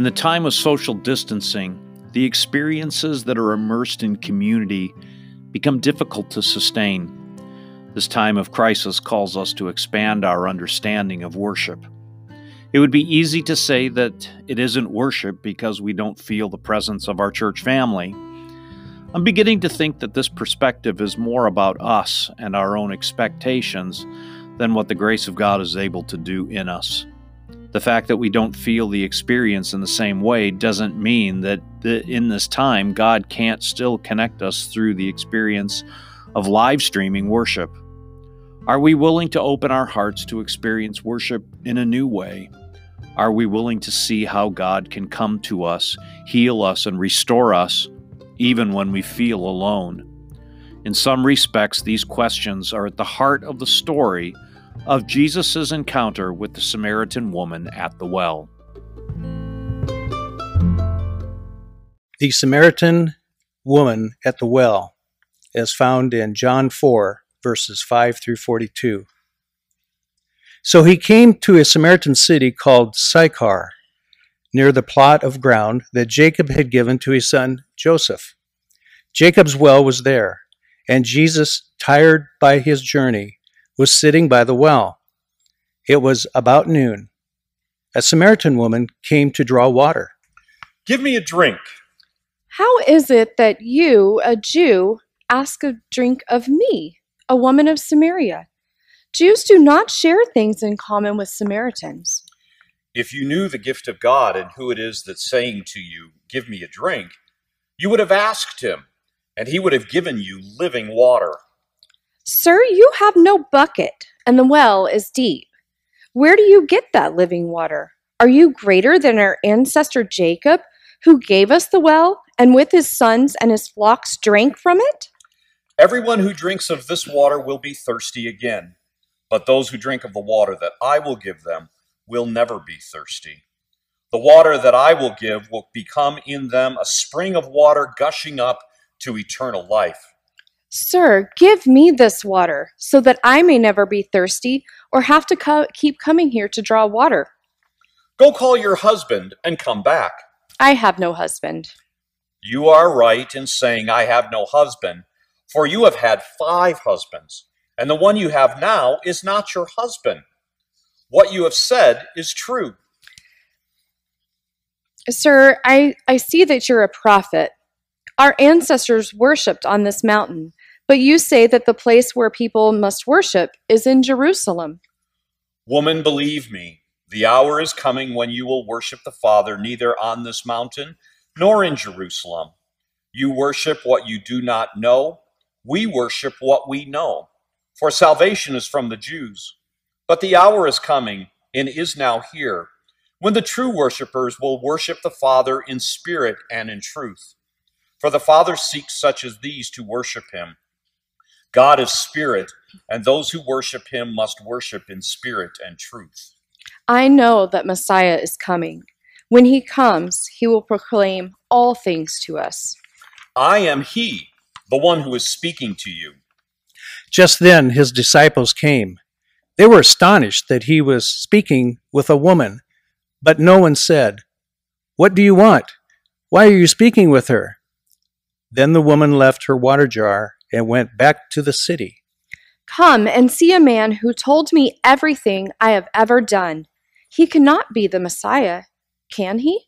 In the time of social distancing, the experiences that are immersed in community become difficult to sustain. This time of crisis calls us to expand our understanding of worship. It would be easy to say that it isn't worship because we don't feel the presence of our church family. I'm beginning to think that this perspective is more about us and our own expectations than what the grace of God is able to do in us. The fact that we don't feel the experience in the same way doesn't mean that in this time God can't still connect us through the experience of live streaming worship. Are we willing to open our hearts to experience worship in a new way? Are we willing to see how God can come to us, heal us, and restore us, even when we feel alone? In some respects, these questions are at the heart of the story of Jesus' encounter with the Samaritan woman at the well. The Samaritan woman at the well is found in John 4, verses 5 through 42. So he came to a Samaritan city called Sychar, near the plot of ground that Jacob had given to his son Joseph. Jacob's well was there, and Jesus, tired by his journey, was sitting by the well. It was about noon. A Samaritan woman came to draw water. Give me a drink. How is it that you, a Jew, ask a drink of me, a woman of Samaria? Jews do not share things in common with Samaritans. If you knew the gift of God and who it is that's saying to you, Give me a drink, you would have asked him, and he would have given you living water. Sir, you have no bucket, and the well is deep. Where do you get that living water? Are you greater than our ancestor Jacob, who gave us the well, and with his sons and his flocks drank from it? Everyone who drinks of this water will be thirsty again, but those who drink of the water that I will give them will never be thirsty. The water that I will give will become in them a spring of water gushing up to eternal life. Sir, give me this water, so that I may never be thirsty or have to co- keep coming here to draw water. Go call your husband and come back. I have no husband. You are right in saying, I have no husband, for you have had five husbands, and the one you have now is not your husband. What you have said is true. Sir, I, I see that you're a prophet. Our ancestors worshipped on this mountain but you say that the place where people must worship is in Jerusalem. Woman, believe me, the hour is coming when you will worship the Father neither on this mountain nor in Jerusalem. You worship what you do not know. We worship what we know. For salvation is from the Jews. But the hour is coming and is now here when the true worshippers will worship the Father in spirit and in truth. For the Father seeks such as these to worship him. God is spirit, and those who worship him must worship in spirit and truth. I know that Messiah is coming. When he comes, he will proclaim all things to us. I am he, the one who is speaking to you. Just then his disciples came. They were astonished that he was speaking with a woman, but no one said, What do you want? Why are you speaking with her? Then the woman left her water jar and went back to the city. Come and see a man who told me everything I have ever done. He cannot be the Messiah, can he?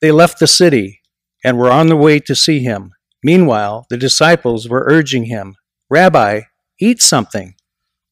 They left the city and were on the way to see him. Meanwhile, the disciples were urging him, Rabbi, eat something.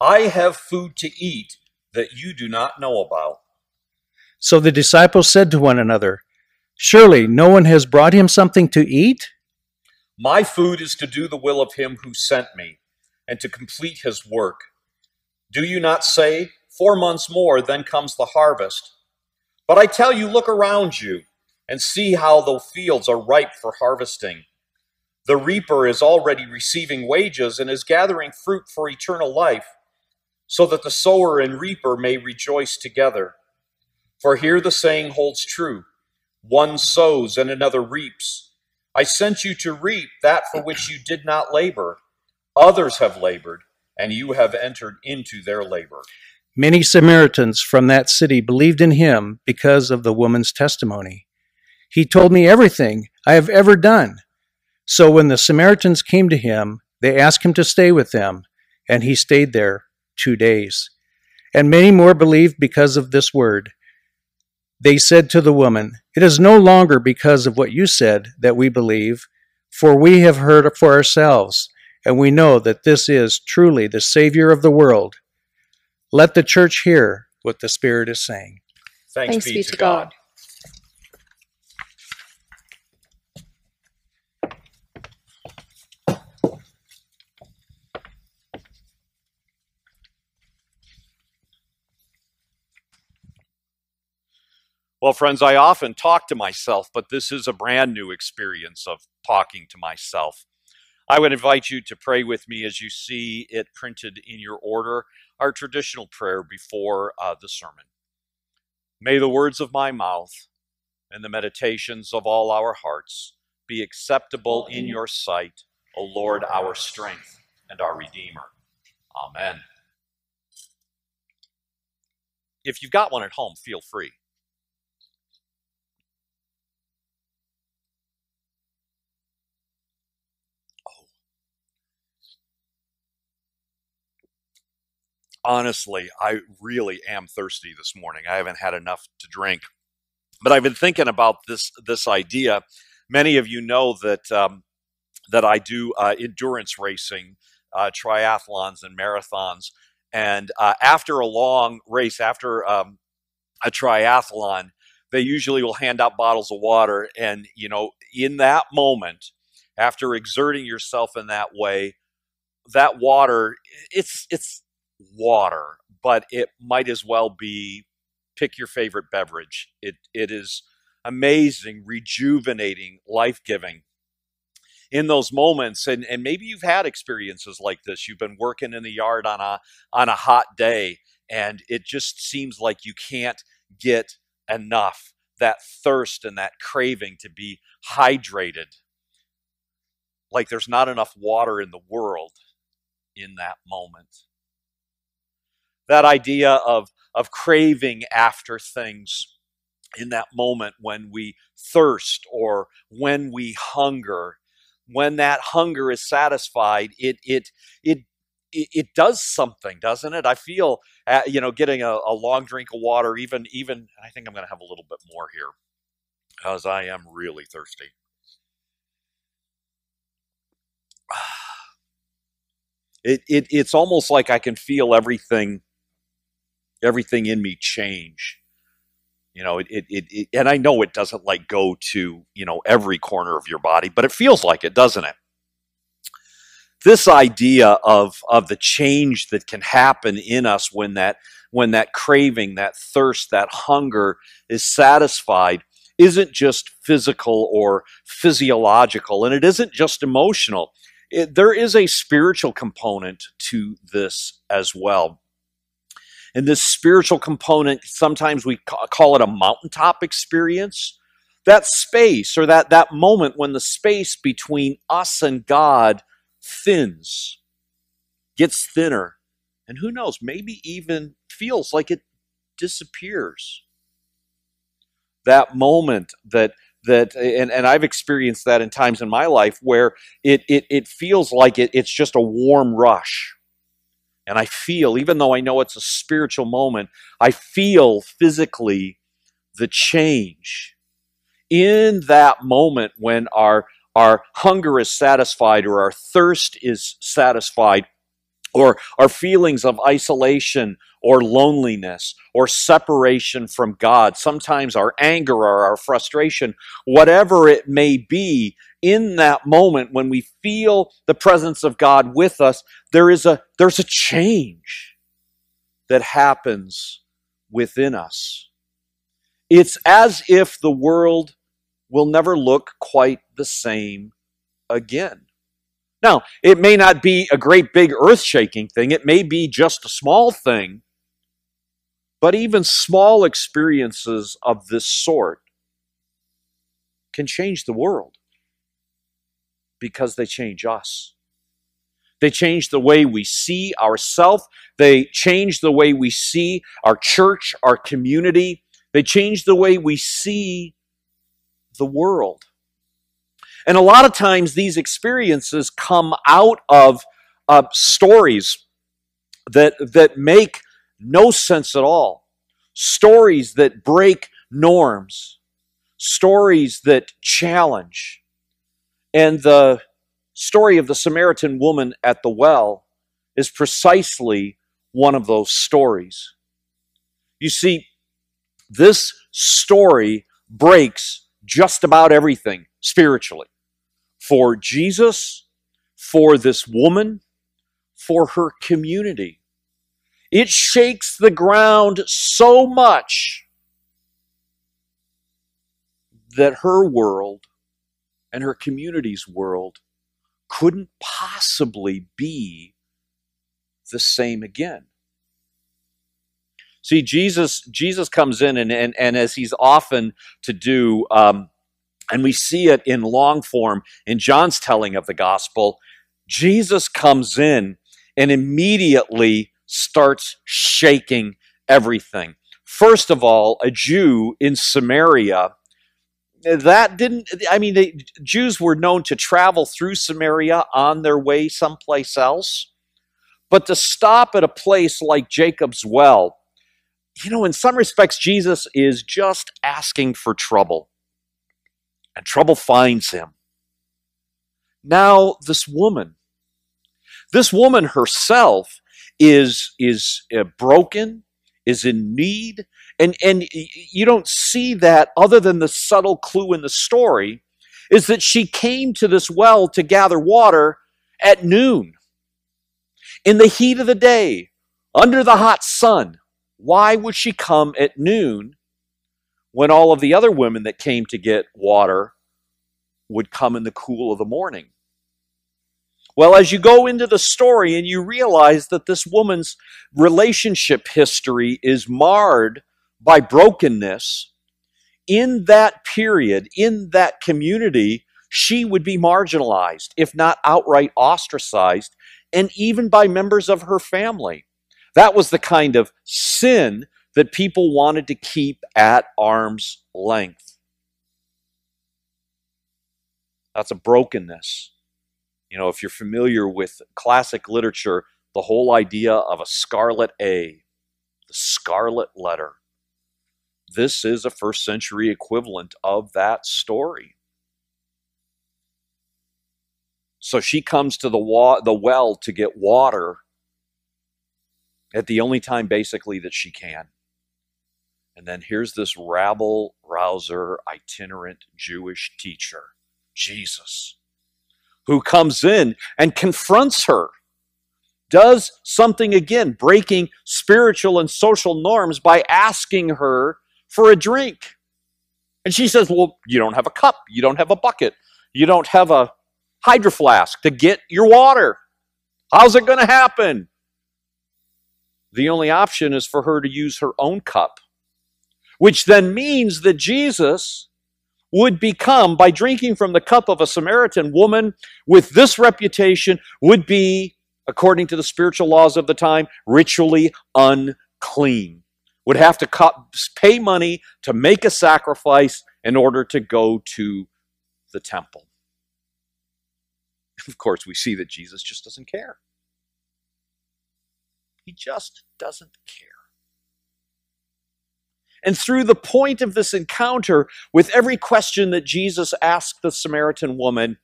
I have food to eat that you do not know about. So the disciples said to one another, Surely no one has brought him something to eat? My food is to do the will of him who sent me and to complete his work. Do you not say, Four months more, then comes the harvest? But I tell you, look around you and see how the fields are ripe for harvesting. The reaper is already receiving wages and is gathering fruit for eternal life, so that the sower and reaper may rejoice together. For here the saying holds true one sows and another reaps. I sent you to reap that for which you did not labor. Others have labored, and you have entered into their labor. Many Samaritans from that city believed in him because of the woman's testimony. He told me everything I have ever done. So when the Samaritans came to him, they asked him to stay with them, and he stayed there two days. And many more believed because of this word. They said to the woman, It is no longer because of what you said that we believe, for we have heard for ourselves, and we know that this is truly the Savior of the world. Let the church hear what the Spirit is saying. Thanks, Thanks be to God. Well, friends, I often talk to myself, but this is a brand new experience of talking to myself. I would invite you to pray with me as you see it printed in your order, our traditional prayer before uh, the sermon. May the words of my mouth and the meditations of all our hearts be acceptable in your sight, O Lord, our strength and our Redeemer. Amen. If you've got one at home, feel free. Honestly, I really am thirsty this morning. I haven't had enough to drink, but I've been thinking about this this idea. Many of you know that um, that I do uh, endurance racing, uh, triathlons and marathons, and uh, after a long race, after um, a triathlon, they usually will hand out bottles of water, and you know, in that moment, after exerting yourself in that way, that water, it's it's water, but it might as well be pick your favorite beverage. It it is amazing, rejuvenating, life-giving. In those moments, and, and maybe you've had experiences like this. You've been working in the yard on a on a hot day, and it just seems like you can't get enough. That thirst and that craving to be hydrated. Like there's not enough water in the world in that moment that idea of, of craving after things in that moment when we thirst or when we hunger. When that hunger is satisfied it it it it, does something doesn't it? I feel uh, you know getting a, a, long drink of water even even i think i'm going to have a little bit more here because i am really thirsty. It, it it's almost like i can feel everything everything in me change. You know it, it, it, and i know it doesn't like go to you know every corner of your body but it feels like it doesn't it? This idea of of the change that can happen in us when that when that craving that thirst that hunger is satisfied isn't just physical or physiological and it isn't just emotional. It, there is a spiritual component to this as well and this spiritual component, sometimes we call it a mountaintop experience. That space or that, that moment when the space between us and God thins, gets thinner, and who knows, maybe even feels like it disappears. That moment that that and, and I've experienced that in times in my life where it it, it feels like it, it's just a warm rush and I feel, even though I know it's a spiritual moment, I feel physically the change. In that moment when our, our hunger is satisfied or our thirst is satisfied, or our feelings of isolation or loneliness or separation from God, sometimes our anger or our frustration, whatever it may be, in that moment when we feel the presence of God with us, there is a there's a change that happens within us. It's as if the world will never look quite the same again. Now, it may not be a great big earth shaking thing, it may be just a small thing, but even small experiences of this sort can change the world because they change us. They change the way we see ourselves. They change the way we see our church, our community. They change the way we see the world. And a lot of times these experiences come out of uh, stories that, that make no sense at all, stories that break norms, stories that challenge. And the story of the Samaritan woman at the well is precisely one of those stories. You see, this story breaks just about everything spiritually for Jesus, for this woman, for her community. It shakes the ground so much that her world and her community's world couldn't possibly be the same again. See, Jesus, Jesus comes in and, and, and as he's often to do, um, and we see it in long form in John's telling of the gospel, Jesus comes in and immediately starts shaking everything. First of all, a Jew in Samaria that didn't i mean the jews were known to travel through samaria on their way someplace else but to stop at a place like jacob's well you know in some respects jesus is just asking for trouble and trouble finds him. Now this woman this woman herself is is uh, broken is in need and and you don't see that other than the subtle clue in the story is that she came to this well to gather water at noon. In the heat of the day under the hot sun why would she come at noon when all of the other women that came to get water would come in the cool of the morning? Well, as you go into the story and you realize that this woman's relationship history is marred by brokenness, in that period, in that community, she would be marginalized, if not outright ostracized, and even by members of her family. That was the kind of sin that people wanted to keep at arm's length. That's a brokenness. You know, if you're familiar with classic literature, the whole idea of a scarlet A, the scarlet letter, this is a first century equivalent of that story. So she comes to the, wa- the well to get water at the only time basically that she can. And then here's this rabble rouser, itinerant Jewish teacher, Jesus, who comes in and confronts her, does something again, breaking spiritual and social norms by asking her for a drink. And she says, Well, you don't have a cup, you don't have a bucket, you don't have a hydro flask to get your water. How's it going to happen? The only option is for her to use her own cup, which then means that Jesus would become, by drinking from the cup of a Samaritan woman with this reputation, would be, according to the spiritual laws of the time, ritually unclean. Would have to pay money to make a sacrifice in order to go to the temple. Of course, we see that Jesus just doesn't care. He just doesn't care. And through the point of this encounter, with every question that Jesus asked the Samaritan woman,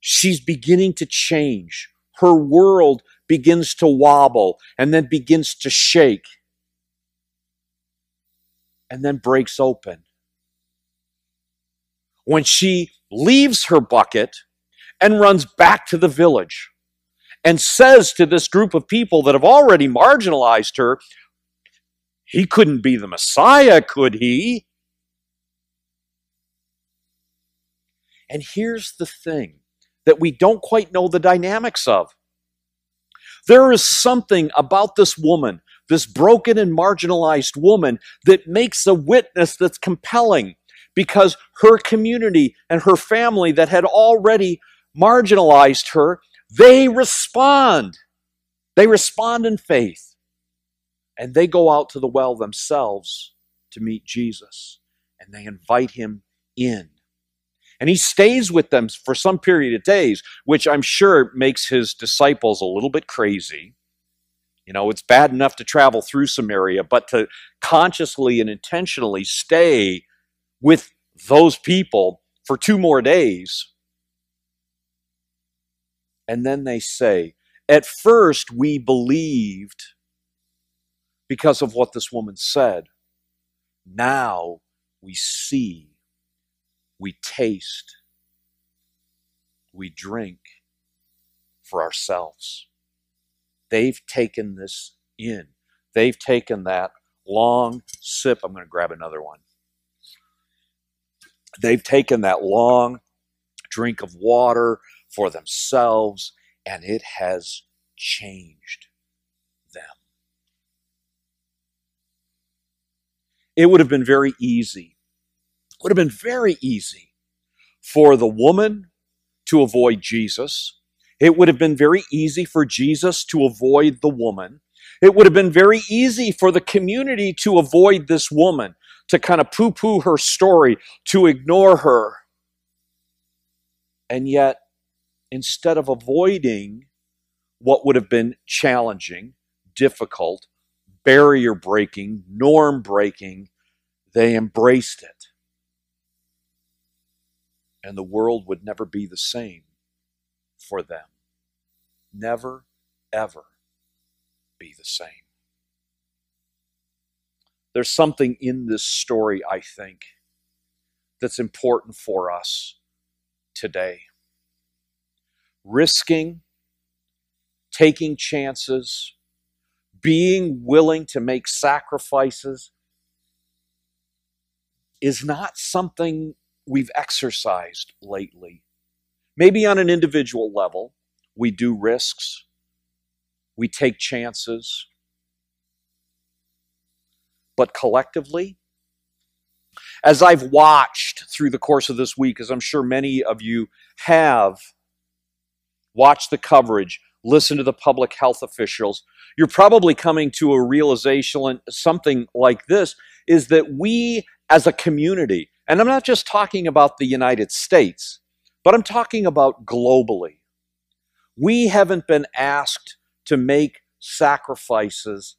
she's beginning to change. Her world begins to wobble and then begins to shake and then breaks open. When she leaves her bucket and runs back to the village and says to this group of people that have already marginalized her, he couldn't be the Messiah, could he? And here's the thing that we don't quite know the dynamics of. There is something about this woman, this broken and marginalized woman, that makes a witness that's compelling because her community and her family that had already marginalized her they respond. They respond in faith. And they go out to the well themselves to meet Jesus. And they invite him in. And he stays with them for some period of days, which I'm sure makes his disciples a little bit crazy. You know, it's bad enough to travel through Samaria, but to consciously and intentionally stay with those people for two more days. And then they say, At first we believed because of what this woman said. Now we see, we taste, we drink for ourselves. They've taken this in. They've taken that long sip. I'm going to grab another one. They've taken that long drink of water for themselves, and it has changed them. It would have been very easy, would have been very easy for the woman to avoid Jesus. It would have been very easy for Jesus to avoid the woman. It would have been very easy for the community to avoid this woman to kind of poo poo her story, to ignore her. And yet, instead of avoiding what would have been challenging, difficult, barrier breaking, norm breaking, they embraced it. And the world would never be the same for them. Never, ever be the same. There's something in this story, I think, that's important for us today. Risking, taking chances, being willing to make sacrifices is not something we've exercised lately. Maybe on an individual level, we do risks, we take chances, but collectively. As I've watched through the course of this week, as I'm sure many of you have, watched the coverage, listened to the public health officials, you're probably coming to a realization and something like this is that we as a community, and I'm not just talking about the United States, but I'm talking about globally. We haven't been asked to make sacrifices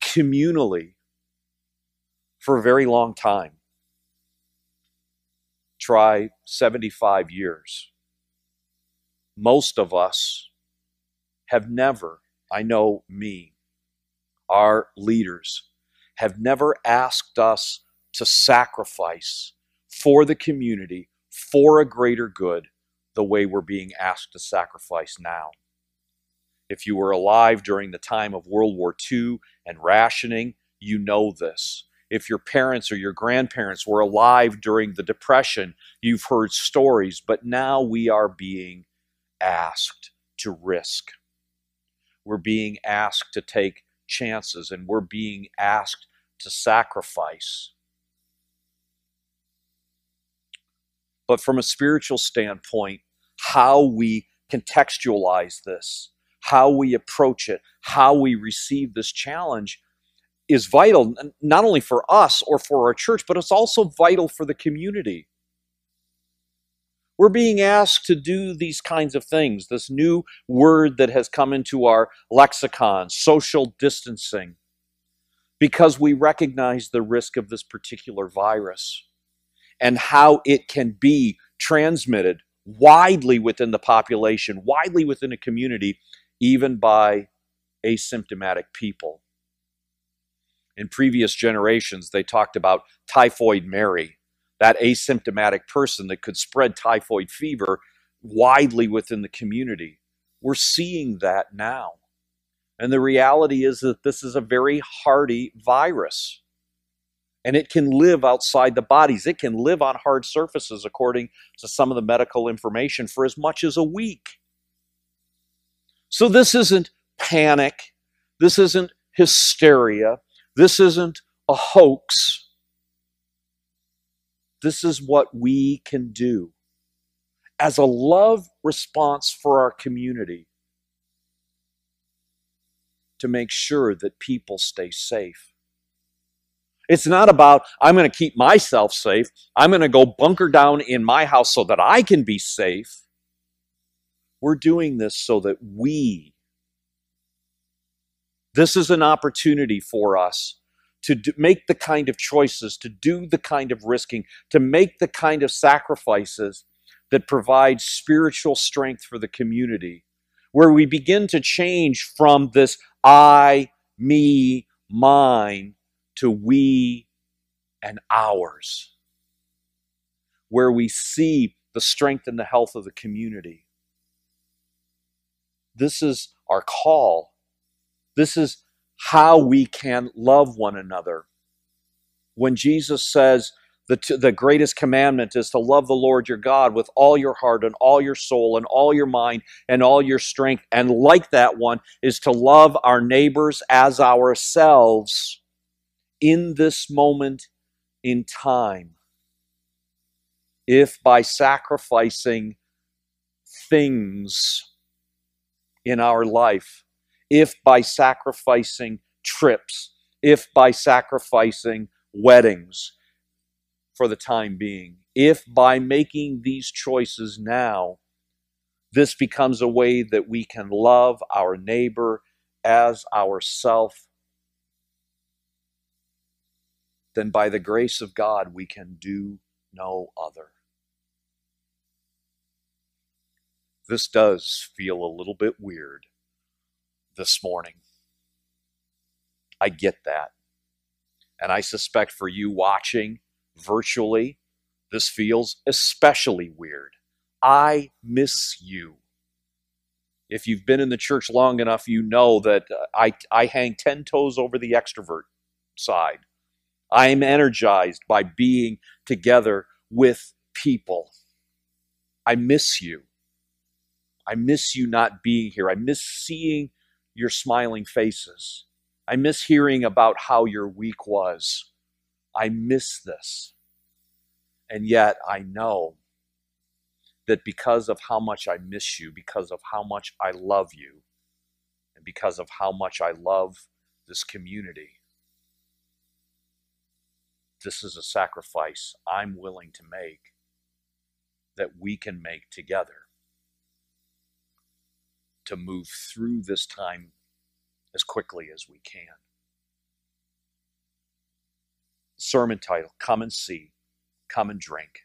communally for a very long time. Try 75 years. Most of us have never, I know me, our leaders, have never asked us to sacrifice for the community, for a greater good, the way we're being asked to sacrifice now. If you were alive during the time of World War II and rationing, you know this if your parents or your grandparents were alive during the Depression, you've heard stories, but now we are being asked to risk. We're being asked to take chances and we're being asked to sacrifice. But from a spiritual standpoint, how we contextualize this, how we approach it, how we receive this challenge is vital, not only for us or for our church, but it's also vital for the community. We're being asked to do these kinds of things, this new word that has come into our lexicon, social distancing, because we recognize the risk of this particular virus and how it can be transmitted widely within the population, widely within a community, even by asymptomatic people. In previous generations, they talked about typhoid Mary, that asymptomatic person that could spread typhoid fever widely within the community. We're seeing that now. And the reality is that this is a very hardy virus. And it can live outside the bodies. It can live on hard surfaces, according to some of the medical information, for as much as a week. So this isn't panic. This isn't hysteria. This isn't a hoax. This is what we can do as a love response for our community to make sure that people stay safe. It's not about, I'm going to keep myself safe. I'm going to go bunker down in my house so that I can be safe. We're doing this so that we, this is an opportunity for us to do, make the kind of choices, to do the kind of risking, to make the kind of sacrifices that provide spiritual strength for the community, where we begin to change from this I, me, mine to we and ours, where we see the strength and the health of the community. This is our call. This is how we can love one another. When Jesus says, the, t- the greatest commandment is to love the Lord your God with all your heart and all your soul and all your mind and all your strength. And like that one is to love our neighbors as ourselves in this moment in time. If by sacrificing things in our life, if by sacrificing trips, if by sacrificing weddings for the time being, if by making these choices now, this becomes a way that we can love our neighbor as ourself then by the grace of God we can do no other. This does feel a little bit weird this morning. I get that. And I suspect for you watching virtually, this feels especially weird. I miss you. If you've been in the church long enough, you know that uh, I, I hang 10 toes over the extrovert side. I am energized by being together with people. I miss you. I miss you not being here. I miss seeing your smiling faces. I miss hearing about how your week was. I miss this. And yet I know that because of how much I miss you, because of how much I love you, and because of how much I love this community, this is a sacrifice I'm willing to make that we can make together to move through this time as quickly as we can. Sermon title Come and See, Come and Drink.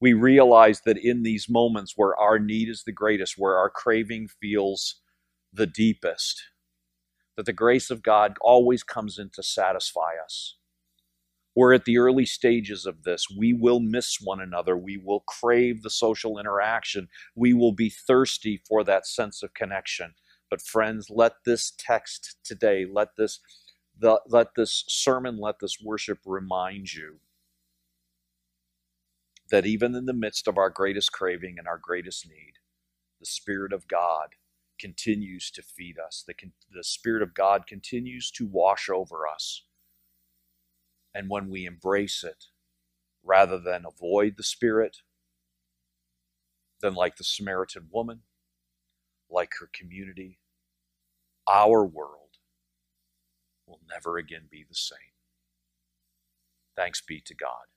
We realize that in these moments where our need is the greatest, where our craving feels the deepest, that the grace of God always comes in to satisfy us. We're at the early stages of this. We will miss one another. We will crave the social interaction. We will be thirsty for that sense of connection. But friends, let this text today, let this the, let this sermon, let this worship remind you that even in the midst of our greatest craving and our greatest need, the Spirit of God continues to feed us. The, the Spirit of God continues to wash over us and when we embrace it rather than avoid the Spirit, then, like the Samaritan woman, like her community, our world will never again be the same. Thanks be to God.